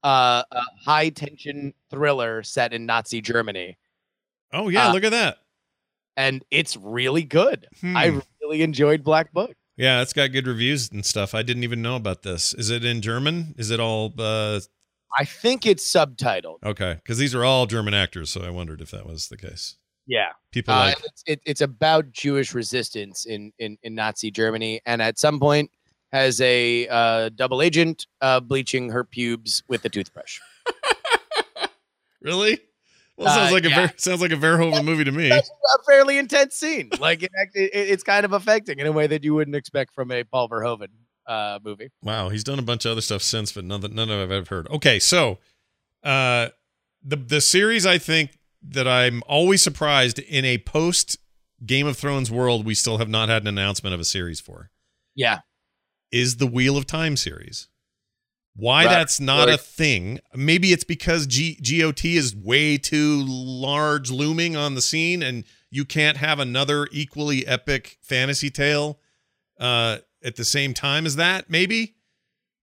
uh, uh high tension thriller set in Nazi Germany, Oh yeah, Uh, look at that. and it's really good. Hmm. I really enjoyed Black Book. Yeah, it's got good reviews and stuff. I didn't even know about this. Is it in German? Is it all uh I think it's subtitled. okay? Because these are all German actors, so I wondered if that was the case. Yeah. People Uh, like it's, it, it's about Jewish resistance in, in, in Nazi Germany, and at some point has a uh, double agent uh, bleaching her pubes with a toothbrush. really. Well, it sounds Uh, like a yeah. Ver- sounds like a Verhoeven movie to me. That's a fairly intense scene. Like it, it, it's kind of affecting in a way that you wouldn't expect from a Paul Verhoeven uh, movie. Wow, he's done a bunch of other stuff since, but none that none of I've ever heard. Okay, so uh the the series I think that I'm always surprised in a post Game of Thrones world we still have not had an announcement of a series for Yeah, is the Wheel of Time series. Why Right, that's not a thing? Maybe it's because G- GOT is way too large looming on the scene, and you can't have another equally epic fantasy tale uh, at the same time as that. Maybe.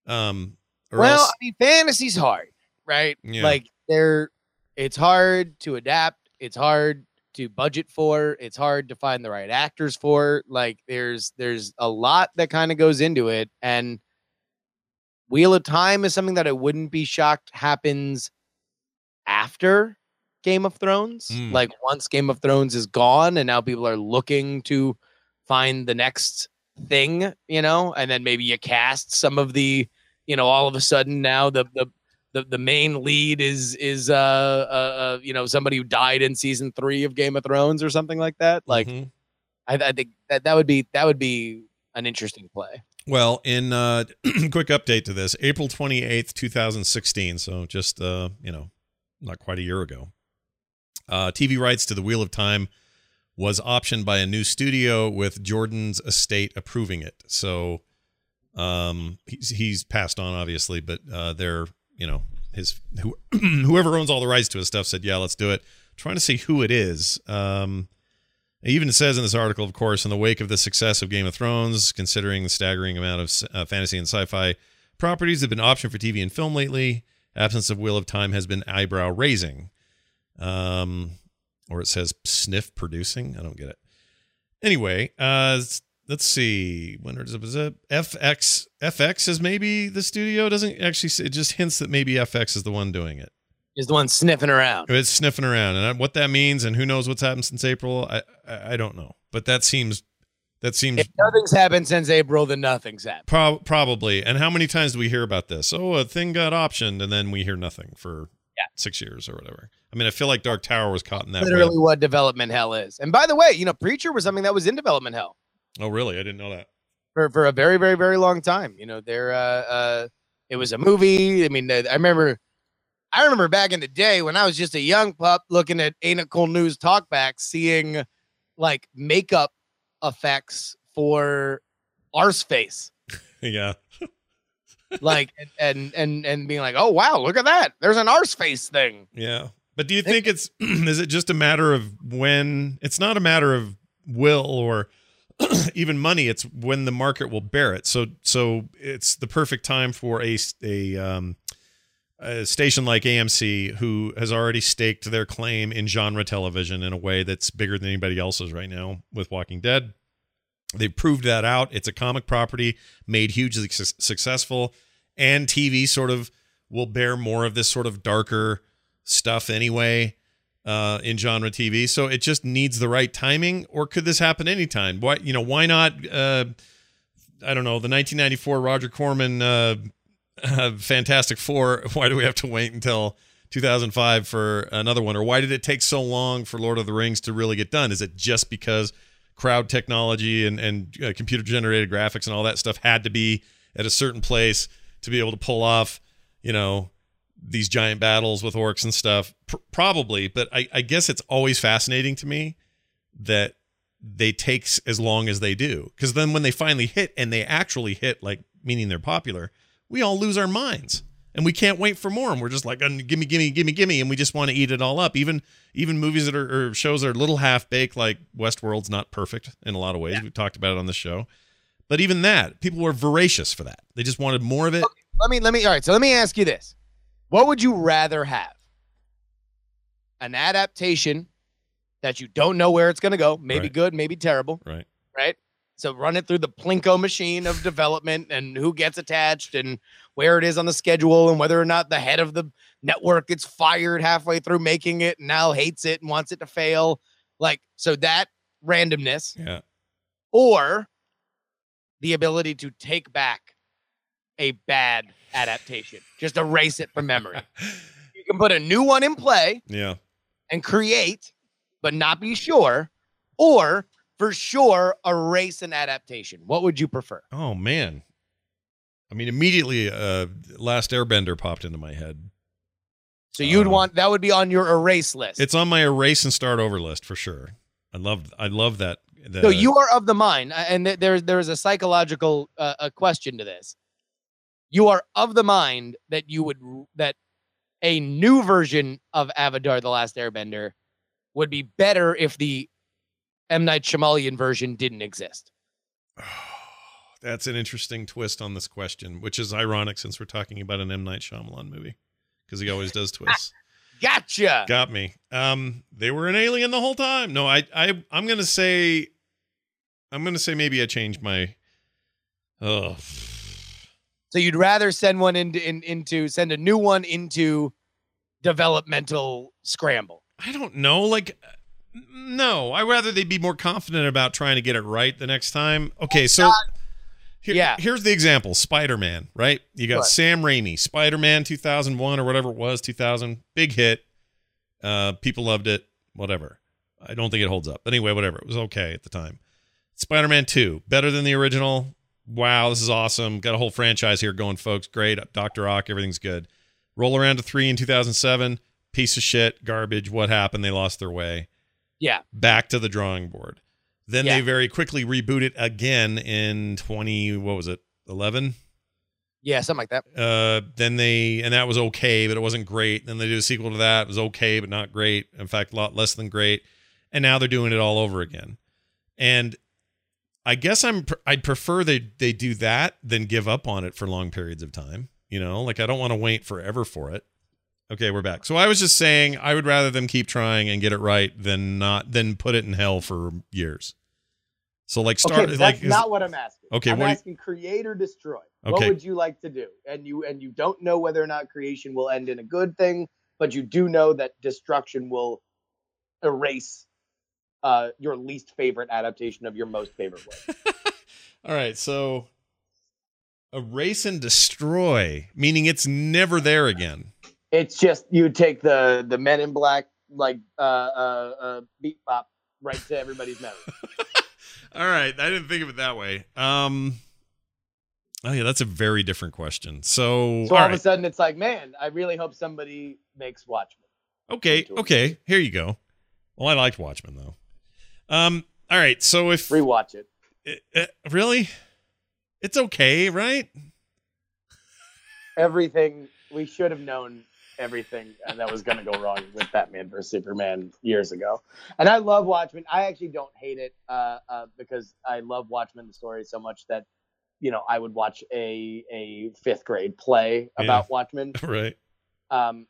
Um, well, else- I mean, fantasy's hard, right? Yeah. Like there, it's hard to adapt. It's hard to budget for. It's hard to find the right actors for. Like there's there's a lot that kind of goes into it, and Wheel of Time is something that I wouldn't be shocked happens after Game of Thrones. Mm. Like once Game of Thrones is gone, and now people are looking to find the next thing, you know, and then maybe you cast some of the you know, all of a sudden now the the the, the main lead is is uh, uh uh you know somebody who died in season three of Game of Thrones or something like that. Like Mhm. I, I think that that would be that would be an interesting play. Well, in uh, quick update to this, April 28th, 2016, so just uh, you know, not quite a year ago. Uh, TV rights to The Wheel of Time was optioned by a new studio with Jordan's estate approving it. So um he's he's passed on obviously, but uh they're, you know, his who, whoever owns all the rights to his stuff said, "Yeah, let's do it." trying to see who it is. Um it even says in this article, of course, in the wake of the success of Game of Thrones, considering the staggering amount of uh, fantasy and sci-fi properties that have been optioned for TV and film lately, absence of Wheel of Time has been eyebrow raising. Um, or it says sniff producing. I don't get it. Anyway, uh, let's see. When is it? FX? FX is maybe the studio. Doesn't actually. It just hints that maybe FX is the one doing it. Is the one sniffing around. It's sniffing around, and what that means, and who knows what's happened since April. I I, don't know, but that seems that seems If nothing's happened since April, then nothing's happened. Pro- probably. And how many times do we hear about this? Oh, a thing got optioned, and then we hear nothing for Yeah. six years or whatever. I mean, I feel like Dark Tower was caught in that. Literally web. what development hell is. And by the way, you know, Preacher was something that was in development hell Oh, really? I didn't know that. for, for a very, very, very long time. You know, they're uh, uh it was a movie. I mean, I remember, I remember back in the day when I was just a young pup looking at Ain't It Cool News talkback, seeing like makeup effects for Arseface, yeah. like and, and and being like, oh wow, look at that, there's an Arseface thing. Yeah. But do you think it's is it just a matter of when it's not a matter of will or even money it's when the market will bear it so so it's the perfect time for a a um a station like AMC who has already staked their claim in genre television in a way that's bigger than anybody else's right now with Walking Dead. They've proved that out. It's a comic property made hugely su- successful and TV sort of will bear more of this sort of darker stuff anyway uh, in genre TV. So it just needs the right timing, or could this happen anytime? Why you know why not? Uh, I don't know the 1994 Roger Corman uh, uh, Fantastic Four. Why do we have to wait until 2005 for another one, or why did it take so long for Lord of the Rings to really get done? Is it just because crowd technology and and uh, computer generated graphics and all that stuff had to be at a certain place to be able to pull off, you know, these giant battles with orcs and stuff probably but I, I guess it's always fascinating to me that they takes as long as they do because then when they finally hit and they actually hit like meaning they're popular we all lose our minds and we can't wait for more and we're just like gimme gimme gimme gimme and we just want to eat it all up even even movies that are or shows that are little half baked like westworld's not perfect in a lot of ways Yeah. we've talked about it on the show but even that people were voracious for that they just wanted more of it Let me let me all right. So let me ask you this: What would you rather have? An adaptation that you don't know where it's going to go, maybe Right. good, maybe terrible, right right? So run it through the Plinko machine of development and who gets attached and where it is on the schedule and whether or not the head of the network gets fired halfway through making it and now hates it and wants it to fail. Like so that randomness yeah or the ability to take back a bad adaptation. Just erase it from memory. You can put a new one in play yeah and create, but not be sure, or for sure erase an adaptation. What would you prefer? Oh man. I mean immediately uh Last Airbender popped into my head. So you'd Um, want that would be on your erase list. It's on my erase and start over list for sure. I love I love that. that so you are of the mind, uh, and th- there's there's a psychological uh, a question to this. You are of the mind that you would that a new version of Avatar: The Last Airbender would be better if the M Night Shyamalan version didn't exist. That's an interesting twist on this question, which is ironic since we're talking about an M Night Shyamalan movie because he always does twists. Gotcha. Got me. Um, they were an alien the whole time. No, I, I, I'm gonna say, I'm gonna say maybe I changed my. Oh, So you'd rather send one into in, into send a new one into developmental scramble. I don't know. Like, no, I rather they be more confident about trying to get it right the next time. Okay, so here- Yeah. here's the example: Spider-Man. Right? You got Right. Sam Raimi, Spider-Man 2001 or whatever it was, 2000, big hit. Uh, people loved it. Whatever. I don't think it holds up. Anyway, whatever. It was okay at the time. Spider-Man 2, better than the original. Wow, this is awesome. Got a whole franchise here going, folks. Great. Dr. Ock, everything's good. Roll around to 3 in 2007. Piece of shit, garbage. What happened? They lost their way. Yeah. Back to the drawing board. Then Yeah. they very quickly reboot it again in 20, what was it? 11? Yeah, something like that. Uh, then they and that was okay, but it wasn't great. Then they did a sequel to that. It was okay, but not great. In fact, a lot less than great. And now they're doing it all over again. And I guess I'm, I'd prefer they they do that than give up on it for long periods of time. You know, like I don't want to wait forever for it. Okay, we're back. So I was just saying I would rather them keep trying and get it right than not than put it in hell for years. So like start okay, like that's is- not what I'm asking. Okay, I'm what do you- asking create or destroy. What would you like to do? And you and you don't know whether or not creation will end in a good thing, but you do know that destruction will erase uh, your least favorite adaptation of your most favorite way. All right, so erase and destroy, meaning it's never there again. It's just you take the the Men in Black like uh, uh, uh, beat bop right to everybody's memory. All right, I didn't think of it that way. Um, Oh yeah, that's a very different question. So, So all all of a sudden, it's like, man, I really hope somebody makes Watchmen. okay, okay, here you go. Well, I liked Watchmen though. Um, all right. So if Rewatch it. uh, uh, really, it's okay, right? Everything we should have known. Everything and that was going to go wrong with Batman vs Superman years ago. And I love Watchmen. I actually don't hate it uh, uh, because I love Watchmen the story so much that you know I would watch a a fifth grade play Yeah. about Watchmen. right. Um,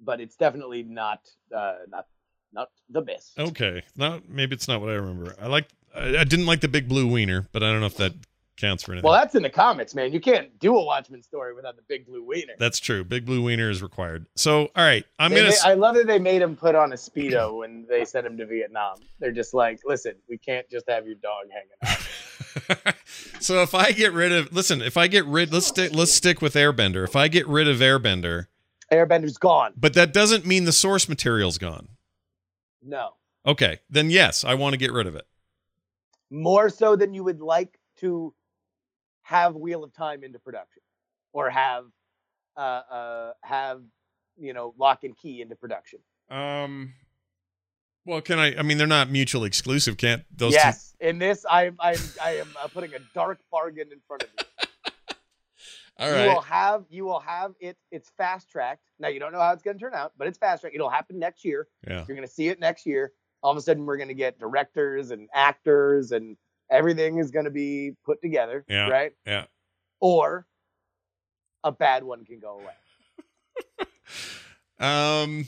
but it's definitely not uh, not not the best. Okay. Not maybe it's not what I remember. I like. I, I didn't like the big blue wiener, but I don't know if that counts for anything. Well, that's in the comics, man. You can't do a Watchmen story without the big blue wiener. That's true. Big blue wiener is required. So, all right, I'm They gonna. s- I love that they made him put on a speedo when they sent him to Vietnam. They're just like, listen, we can't just have your dog hanging out. so if I get rid of, listen, if I get rid, let's stick, let's stick with Airbender. If I get rid of Airbender, Airbender's gone. but that doesn't mean the source material's gone. No, Okay, then yes, I want to get rid of it. more so than you would like to have Wheel of Time into production, or have uh, uh, have you know Locke and Key into production. Um, well, can I? I mean, they're not mutually exclusive. Can't those? yes, in this, I'm I'm I am uh, putting a dark bargain in front of you. Two, all you will have you will have it. It's fast tracked. Now you don't know how it's going to turn out, but it's fast tracked. It'll happen next year. Yeah. You're going to see it next year. All of a sudden, we're going to get directors and actors, and everything is going to be put together. Yeah, Right. yeah. Or a bad one can go away. Um,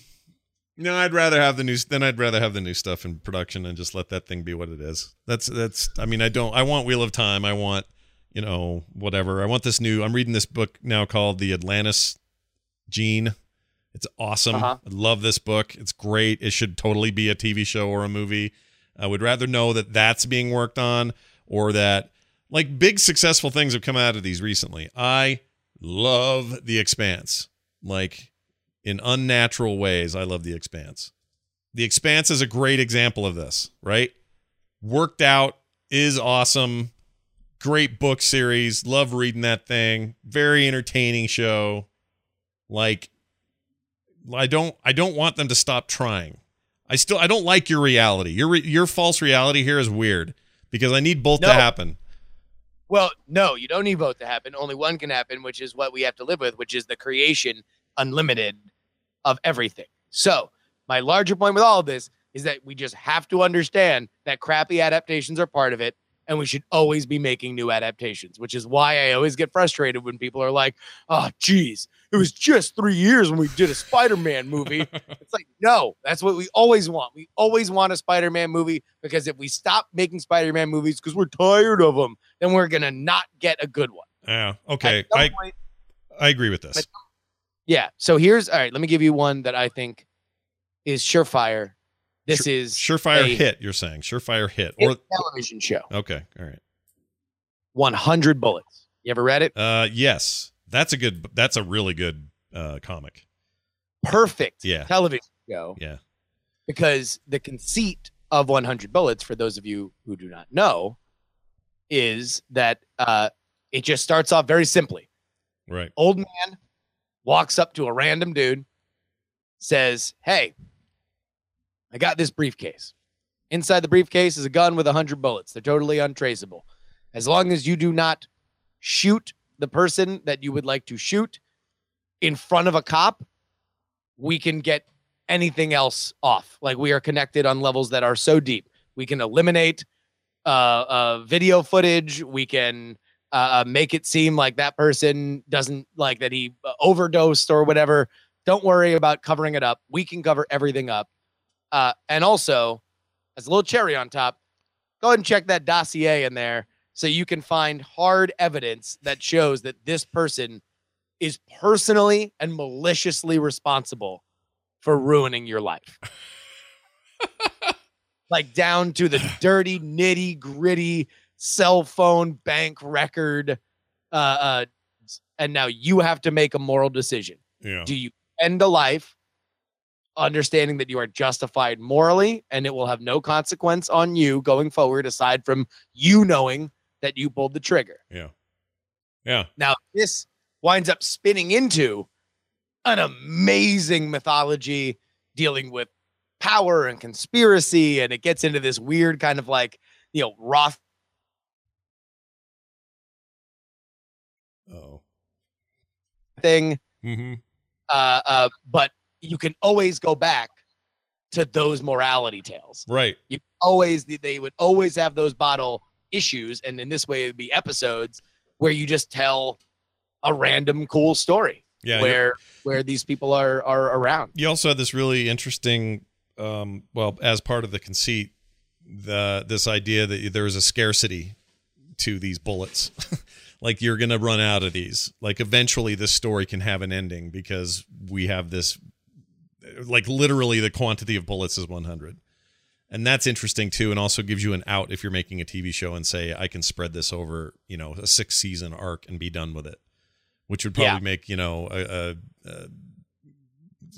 no, I'd rather have the new. Then I'd rather have the new stuff in production and just let that thing be what it is. That's that's. I mean, I don't. I want Wheel of Time. I want you know whatever. I want this new. I'm reading this book now called The Atlantis Gene. It's awesome. Uh-huh. I love this book. It's great. It should totally be a TV show or a movie. I would rather know that that's being worked on or that like big successful things have come out of these recently. I love The Expanse. Like in unnatural ways, I love The Expanse. The Expanse is a great example of this, right? Worked out is awesome. Great book series. Love reading that thing. Very entertaining show. Like I don't I don't want them to stop trying. I still I don't like your reality. Your re- your false reality here is weird because I need both to happen. Well, no, you don't need both to happen. Only one can happen, which is what we have to live with, which is the creation unlimited of everything. So, my larger point with all of this is that we just have to understand that crappy adaptations are part of it, and we should always be making new adaptations, which is why I always get frustrated when people are like, oh, geez, it was just three years when we did a Spider Man movie. It's like, no, that's what we always want. We always want a Spider Man movie because if we stop making Spider Man movies because we're tired of them, then we're going to not get a good one. Yeah. Okay. I point- I agree with this. But- yeah. So here's, all right, let me give you one that I think is surefire. This is Surefire a hit, you're saying. Surefire hit. hit Or television show, okay, all right. 100 Bullets. You ever read it? Uh yes. That's a good that's a really good uh comic. Perfect Yeah. television show. Yeah. because the conceit of 100 bullets for those of you who do not know is that uh, it just starts off very simply Right. old man walks up to a random dude says hey i got this briefcase inside the briefcase is a gun with 100 bullets they're totally untraceable as long as you do not shoot the person that you would like to shoot in front of a cop we can get anything else off. Like we are connected on levels that are so deep. We can eliminate uh, uh, video footage. We can uh, uh, make it seem like that person doesn't like that he uh, overdosed or whatever. Don't worry about covering it up. We can cover everything up. Uh, and also, as a little cherry on top, go ahead and check that dossier in there so you can find hard evidence that shows that this person is personally and maliciously responsible for ruining your life. like down to the dirty, nitty gritty cell phone bank record. Uh, uh, and now you have to make a moral decision. Yeah. Do you end a life understanding that you are justified morally and it will have no consequence on you going forward aside from you knowing that you pulled the trigger? Yeah. Yeah. Now this winds up spinning into an amazing mythology dealing with power and conspiracy, and it gets into this weird kind of like you know Roth Oh. thing. Mm-hmm. Uh, uh, but you can always go back to those morality tales. Right. You always they would always have those bottle issues, and in this way, it'd be episodes where you just tell a random cool story Yeah. where where these people are are around. you also had this really interesting um well as part of the conceit the this idea that there is a scarcity to these bullets like you're gonna run out of these like eventually this story can have an ending because we have this like literally the quantity of bullets is 100 and that's interesting too and also gives you an out if you're making a tv show and say i can spread this over you know a six season arc and be done with it which would probably Yeah. make you know a, a, a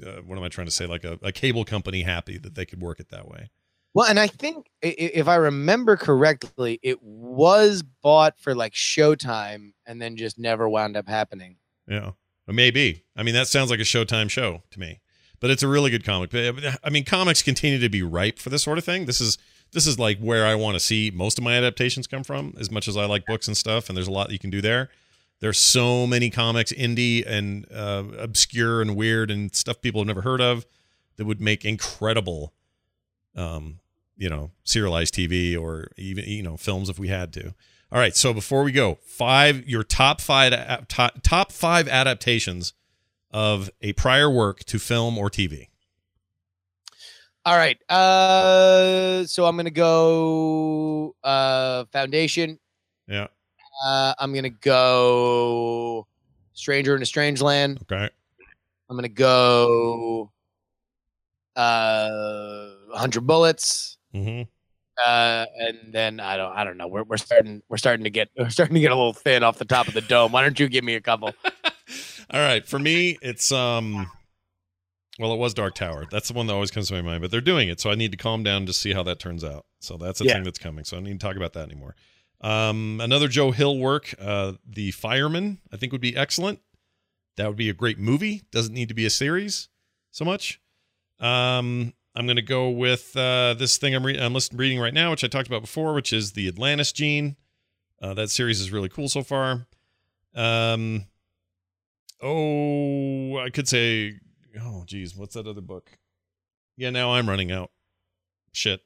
uh, what am I trying to say? Like a, a cable company happy that they could work it that way. Well, and I think if I remember correctly, it was bought for like Showtime and then just never wound up happening. Yeah, maybe. I mean, that sounds like a Showtime show to me. But it's a really good comic. I mean, comics continue to be ripe for this sort of thing. This is this is like where I want to see most of my adaptations come from. As much as I like books and stuff, and there's a lot you can do there. There's so many comics, indie and uh, obscure and weird and stuff people have never heard of, that would make incredible, um, you know, serialized TV or even you know films if we had to. All right, so before we go, five your top five top, top five adaptations of a prior work to film or TV. All right. Uh, so I'm gonna go uh Foundation. Yeah. Uh, I'm gonna go Stranger in a Strange Land. Okay. I'm gonna go uh 100 Bullets. Mm-hmm. Uh, and then I don't, I don't know. We're, we're starting, we're starting to get, we're starting to get a little thin off the top of the dome. Why don't you give me a couple? All right, for me, it's um, well, it was Dark Tower. That's the one that always comes to my mind. But they're doing it, so I need to calm down to see how that turns out. So that's a Yeah. thing that's coming. So I need to talk about that anymore. Um, another Joe Hill work, uh, The Fireman, I think would be excellent. That would be a great movie. Doesn't need to be a series so much. Um, I'm going to go with uh, this thing I'm, re- I'm listen- reading right now, which I talked about before, which is the Atlantis Gene. Uh, that series is really cool so far. Um, oh, I could say, oh, geez, what's that other book? Yeah, now I'm running out. Shit.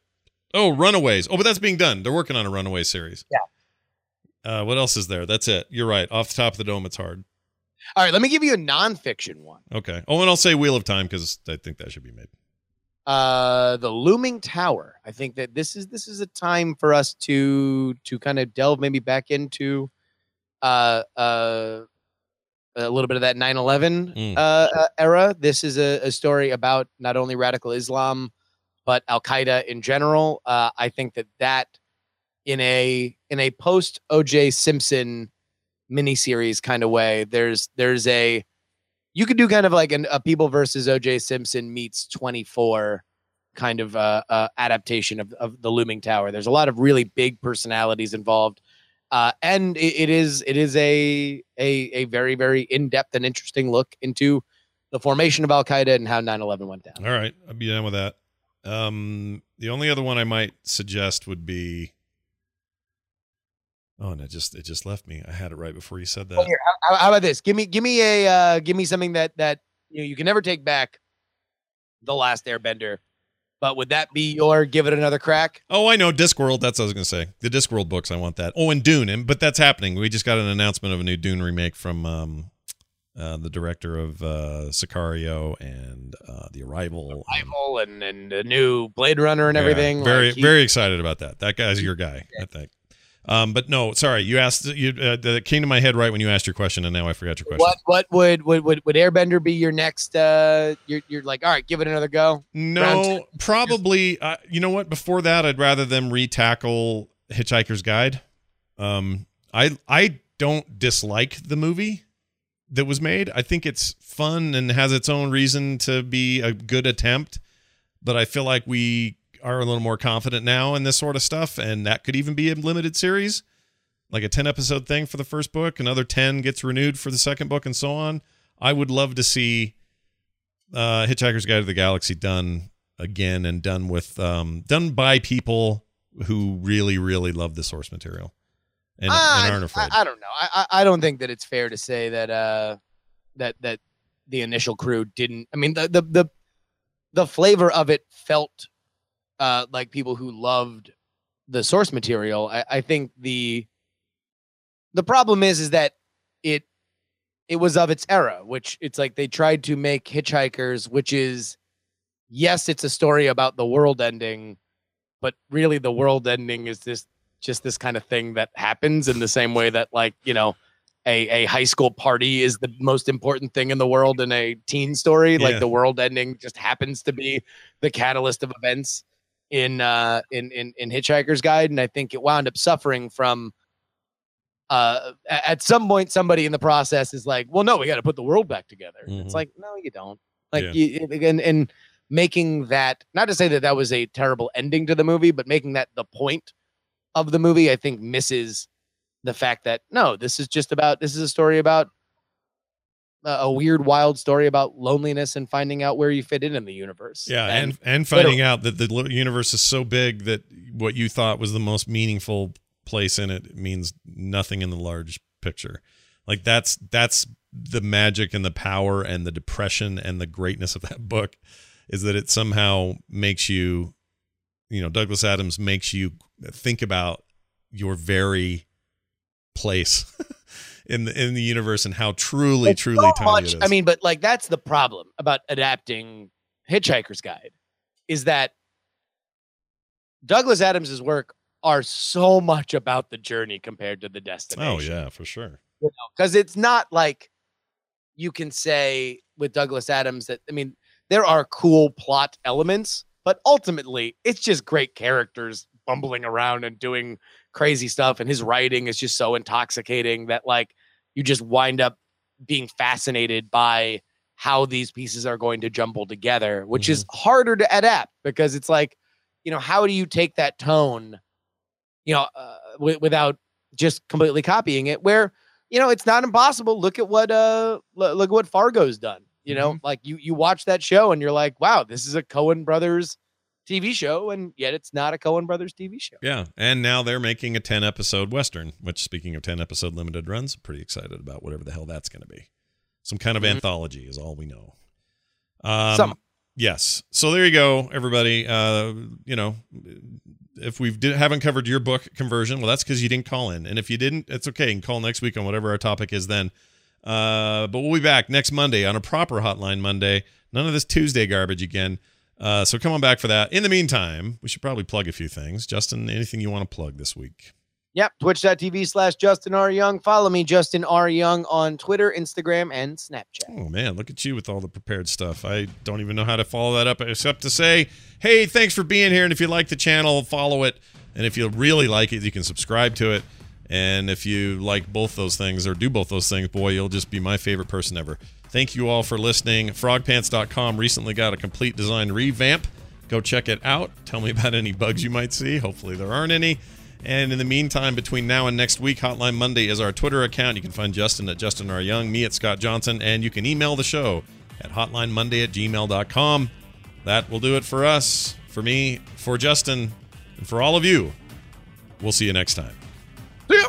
Oh, Runaways. Oh, but that's being done. They're working on a Runaway series. Yeah. Uh, what else is there? That's it. You're right. Off the top of the dome, it's hard. All right, let me give you a nonfiction one. Okay. Oh, and I'll say Wheel of Time because I think that should be made. Uh, the Looming Tower. I think that this is this is a time for us to to kind of delve maybe back into uh uh a little bit of that 9/11 Mm. uh, uh, era. This is a, a story about not only radical Islam but Al Qaeda in general. Uh, I think that that in a in a post OJ Simpson miniseries kind of way, there's there's a you could do kind of like an, a People versus OJ Simpson meets 24 kind of uh, uh, adaptation of, of the Looming Tower. There's a lot of really big personalities involved, uh, and it, it is it is a a a very very in depth and interesting look into the formation of Al Qaeda and how 9/11 went down. All right. I'll be down with that. Um, the only other one I might suggest would be. Oh, and it just it just left me. I had it right before you said that. Here, how, how about this? Give me give me a uh, give me something that that you know you can never take back. The Last Airbender, but would that be your give it another crack? Oh, I know Discworld. That's what I was going to say. The Discworld books. I want that. Oh, and Dune. And but that's happening. We just got an announcement of a new Dune remake from um, uh, the director of uh, Sicario and uh, The Arrival. and- Rival and and the new Blade Runner and Yeah, everything. very like, he- very excited about that. That guy's your guy. I think. Um, but no, sorry. You asked. You uh, that came to my head right when you asked your question, and now I forgot your question. What what would would would, would Airbender be your next? uh You're you're like, all right, give it another go. No, probably. Uh, you know what? Before that, I'd rather them retackle Hitchhiker's Guide. Um, I I don't dislike the movie that was made. I think it's fun and has its own reason to be a good attempt. But I feel like we are a little more confident now in this sort of stuff, and that could even be a limited series. like a 10 episode thing for the first book, another 10 gets renewed for the second book, and so on. I would love to see uh, Hitchhiker's Guide to the Galaxy done again and done with um, done by people who really, really love the source material and, Ah, and aren't afraid. I, I don't know. I, I I don't think that it's fair to say that uh that that the initial crew didn't. I mean the the the the flavor of it felt uh like people who loved the source material. I, I think the the problem is is that it it was of its era, which it's like they tried to make Hitchhikers, which is yes, it's a story about the world ending, but really the world ending is this just this kind of thing that happens in the same way that like you know a, a high school party is the most important thing in the world in a teen story Yeah. like the world ending just happens to be the catalyst of events in uh in in, in hitchhiker's guide and i think it wound up suffering from uh at some point somebody in the process is like well no we got to put the world back together Mhm. it's like no you don't like Yeah. you and and making that not to say that that was a terrible ending to the movie but making that the point of the movie i think misses the fact that no this is just about this is a story about a, weird wild story about loneliness and finding out where you fit in in the universe Yeah, and and finding out that the universe is so big that what you thought was the most meaningful place in it means nothing in the large picture. Like that's that's the magic and the power and the depression and the greatness of that book is that it somehow makes you you know Douglas Adams makes you think about your very place in the in the universe and how truly It's truly so tiny much- it is. I mean, but like that's the problem about adapting Hitchhiker's Guide is that Douglas Adams's work are so much about the journey compared to the oh, destination. oh yeah, for sure. because it's not like you can say with Douglas Adams that I mean there are cool plot elements, but ultimately it's just great characters bumbling around and doing crazy stuff, and his writing is just so intoxicating that like you just wind up being fascinated by how these pieces are going to jumble together, which is harder to adapt because it's like, you know, how do you take that tone, you know, uh, wi- without just completely copying it? Where you know, it's not impossible. Look at what uh lo- look at what Fargo's done. You know, like you you watch that show and you're like, wow, this is a Coen Brothers TV show, and yet it's not a Coen Brothers TV show. Yeah, and now they're making a 10 episode western, which speaking of 10 episode limited runs, I'm pretty excited about whatever the hell that's going to be. Some kind of Mhm. anthology is all we know. Um Some. yes. So there you go everybody. Uh you know, if we did, haven't covered your book conversion, well that's cuz you didn't call in. And if you didn't, it's okay. You can call next week on whatever our topic is then. Uh but we'll be back next Monday on a proper hotline Monday. None of this Tuesday garbage again. Uh, so come on back for that. In the meantime, we should probably plug a few things. Justin, anything you want to plug this week? Yep, twitch.tv slash Justin R. Young. Follow me, Justin R. Young, on Twitter, Instagram, and Snapchat. Oh man, look at you with all the prepared stuff. I don't even know how to follow that up except to say, hey, thanks for being here. And if you like the channel, follow it. And if you really like it, you can subscribe to it. And if you like both those things or do both those things, boy, you'll just be my favorite person ever. Thank you all for listening. Frogpants.com recently got a complete design revamp. Go check it out. Tell me about any bugs you might see. Hopefully, there aren't any. And in the meantime, between now and next week, Hotline Monday is our Twitter account. You can find Justin at Justin R. Young, me at Scott Johnson, and you can email the show at hotlinemonday at gmail.com. That will do it for us, for me, for Justin, and for all of you. We'll see you next time. See ya.